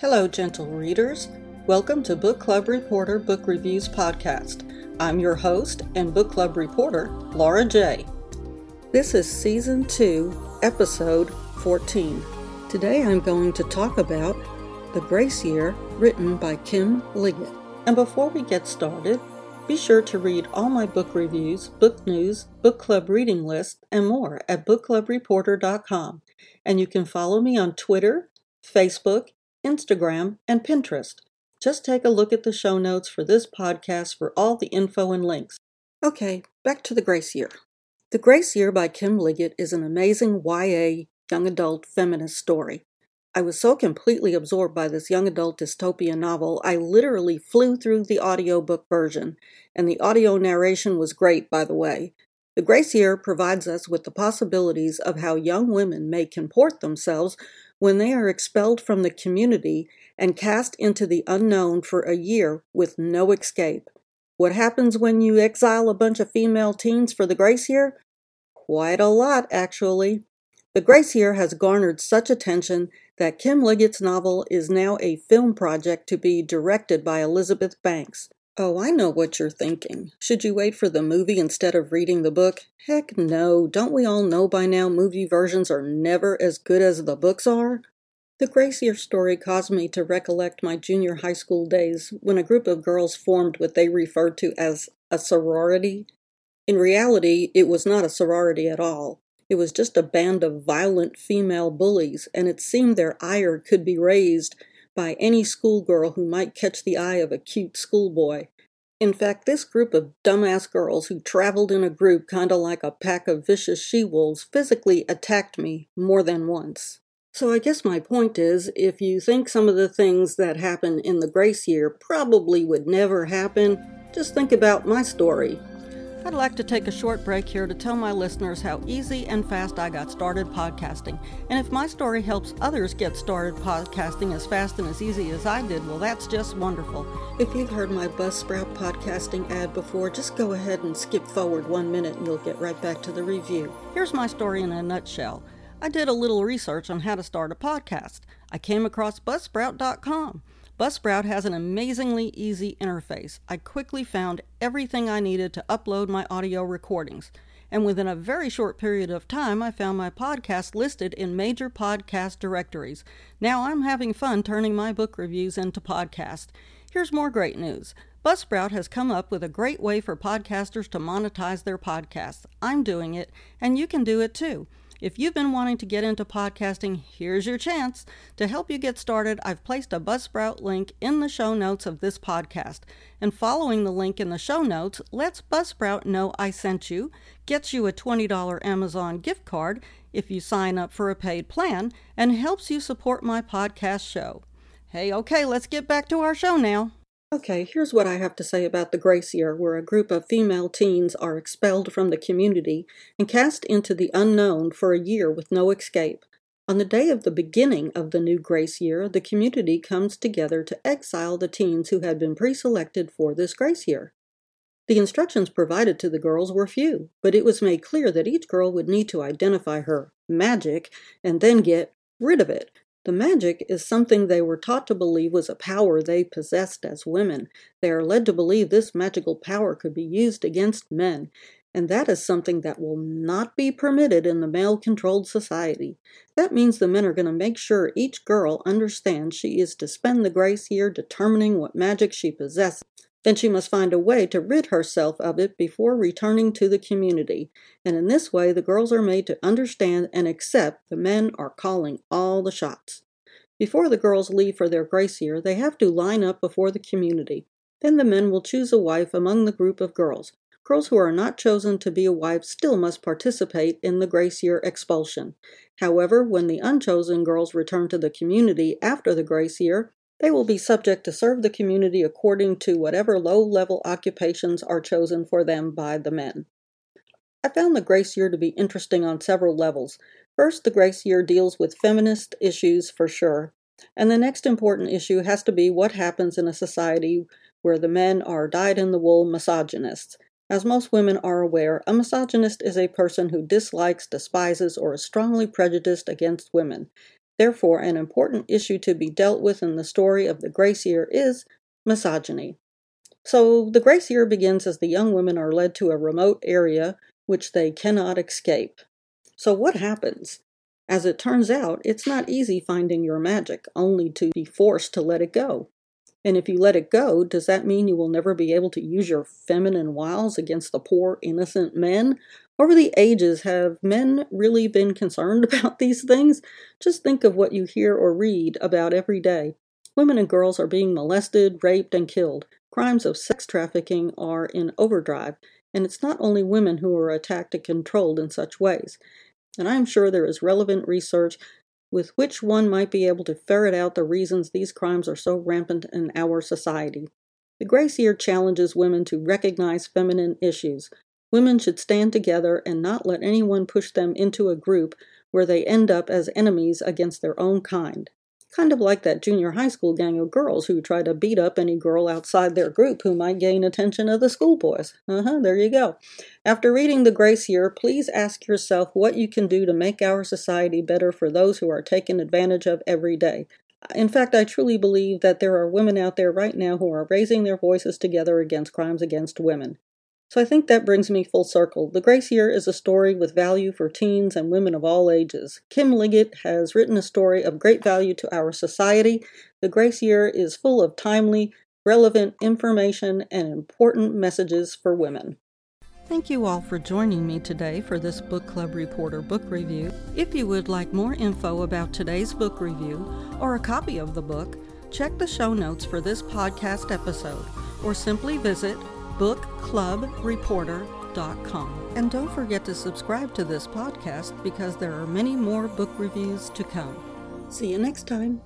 Hello, gentle readers. Welcome to Book Club Reporter Book Reviews Podcast. I'm your host and book club reporter, Laura J. This is Season 2, Episode 14. Today I'm going to talk about The Grace Year, written by Kim Liggett. And before we get started, be sure to read all my book reviews, book news, book club reading list, and more at bookclubreporter.com. And you can follow me on Twitter, Facebook, Instagram, and Pinterest. Just take a look at the show notes for this podcast for all the info and links. Okay, back to The Grace Year. The Grace Year by Kim Liggett is an amazing YA young adult feminist story. I was so completely absorbed by this young adult dystopian novel, I literally flew through the audiobook version, and the audio narration was great, by the way. The Grace Year provides us with the possibilities of how young women may comport themselves when they are expelled from the community and cast into the unknown for a year with no escape. What happens when you exile a bunch of female teens for the Grace Year? Quite a lot, actually. The Grace Year has garnered such attention that Kim Liggett's novel is now a film project to be directed by Elizabeth Banks. Oh, I know what you're thinking. Should you wait for the movie instead of reading the book? Heck no. Don't we all know by now movie versions are never as good as the books are? The Grace Year story caused me to recollect my junior high school days when a group of girls formed what they referred to as a sorority. In reality, it was not a sorority at all. It was just a band of violent female bullies, and it seemed their ire could be raised by any schoolgirl who might catch the eye of a cute schoolboy. In fact, this group of dumbass girls who traveled in a group kind of like a pack of vicious she wolves physically attacked me more than once. So I guess my point is if you think some of the things that happen in the Grace year probably would never happen, just think about my story. I'd like to take a short break here to tell my listeners how easy and fast I got started podcasting. And if my story helps others get started podcasting as fast and as easy as I did, well, that's just wonderful. If you've heard my Buzzsprout podcasting ad before, just go ahead and skip forward one minute and you'll get right back to the review. Here's my story in a nutshell. I did a little research on how to start a podcast. I came across Buzzsprout.com. Buzzsprout has an amazingly easy interface. I quickly found everything I needed to upload my audio recordings. And within a very short period of time, I found my podcast listed in major podcast directories. Now I'm having fun turning my book reviews into podcasts. Here's more great news. Buzzsprout has come up with a great way for podcasters to monetize their podcasts. I'm doing it, and you can do it too. If you've been wanting to get into podcasting, here's your chance. To help you get started, I've placed a Buzzsprout link in the show notes of this podcast. And following the link in the show notes lets Buzzsprout know I sent you, gets you a $20 Amazon gift card if you sign up for a paid plan, and helps you support my podcast show. Hey, okay, let's get back to our show now. Okay, here's what I have to say about the Grace Year, where a group of female teens are expelled from the community and cast into the unknown for a year with no escape. On the day of the beginning of the new Grace Year, the community comes together to exile the teens who had been pre selected for this Grace Year. The instructions provided to the girls were few, but it was made clear that each girl would need to identify her magic and then get rid of it the magic is something they were taught to believe was a power they possessed as women. They are led to believe this magical power could be used against men, and that is something that will not be permitted in the male controlled society. That means the men are going to make sure each girl understands she is to spend the grace year determining what magic she possesses. Then she must find a way to rid herself of it before returning to the community. And in this way, the girls are made to understand and accept the men are calling all the shots. Before the girls leave for their grace year, they have to line up before the community. Then the men will choose a wife among the group of girls. Girls who are not chosen to be a wife still must participate in the grace year expulsion. However, when the unchosen girls return to the community after the grace year, they will be subject to serve the community according to whatever low level occupations are chosen for them by the men. I found the Grace Year to be interesting on several levels. First, the Grace Year deals with feminist issues for sure, and the next important issue has to be what happens in a society where the men are dyed in the wool misogynists. As most women are aware, a misogynist is a person who dislikes, despises, or is strongly prejudiced against women. Therefore, an important issue to be dealt with in the story of the Grace Year is misogyny. So, the Grace Year begins as the young women are led to a remote area which they cannot escape. So, what happens? As it turns out, it's not easy finding your magic, only to be forced to let it go. And if you let it go, does that mean you will never be able to use your feminine wiles against the poor, innocent men? Over the ages, have men really been concerned about these things? Just think of what you hear or read about every day. Women and girls are being molested, raped, and killed. Crimes of sex trafficking are in overdrive, and it's not only women who are attacked and controlled in such ways. And I am sure there is relevant research with which one might be able to ferret out the reasons these crimes are so rampant in our society. The Grace Year challenges women to recognize feminine issues. Women should stand together and not let anyone push them into a group where they end up as enemies against their own kind. Kind of like that junior high school gang of girls who try to beat up any girl outside their group who might gain attention of the schoolboys. Uh huh, there you go. After reading The Grace Year, please ask yourself what you can do to make our society better for those who are taken advantage of every day. In fact, I truly believe that there are women out there right now who are raising their voices together against crimes against women. So I think that brings me full circle. The Grace Year is a story with value for teens and women of all ages. Kim Liggett has written a story of great value to our society. The Grace Year is full of timely, relevant information and important messages for women. Thank you all for joining me today for this Book Club Reporter book review. If you would like more info about today's book review or a copy of the book, check the show notes for this podcast episode or simply visit bookclubreporter.com. And don't forget to subscribe to this podcast because there are many more book reviews to come. See you next time.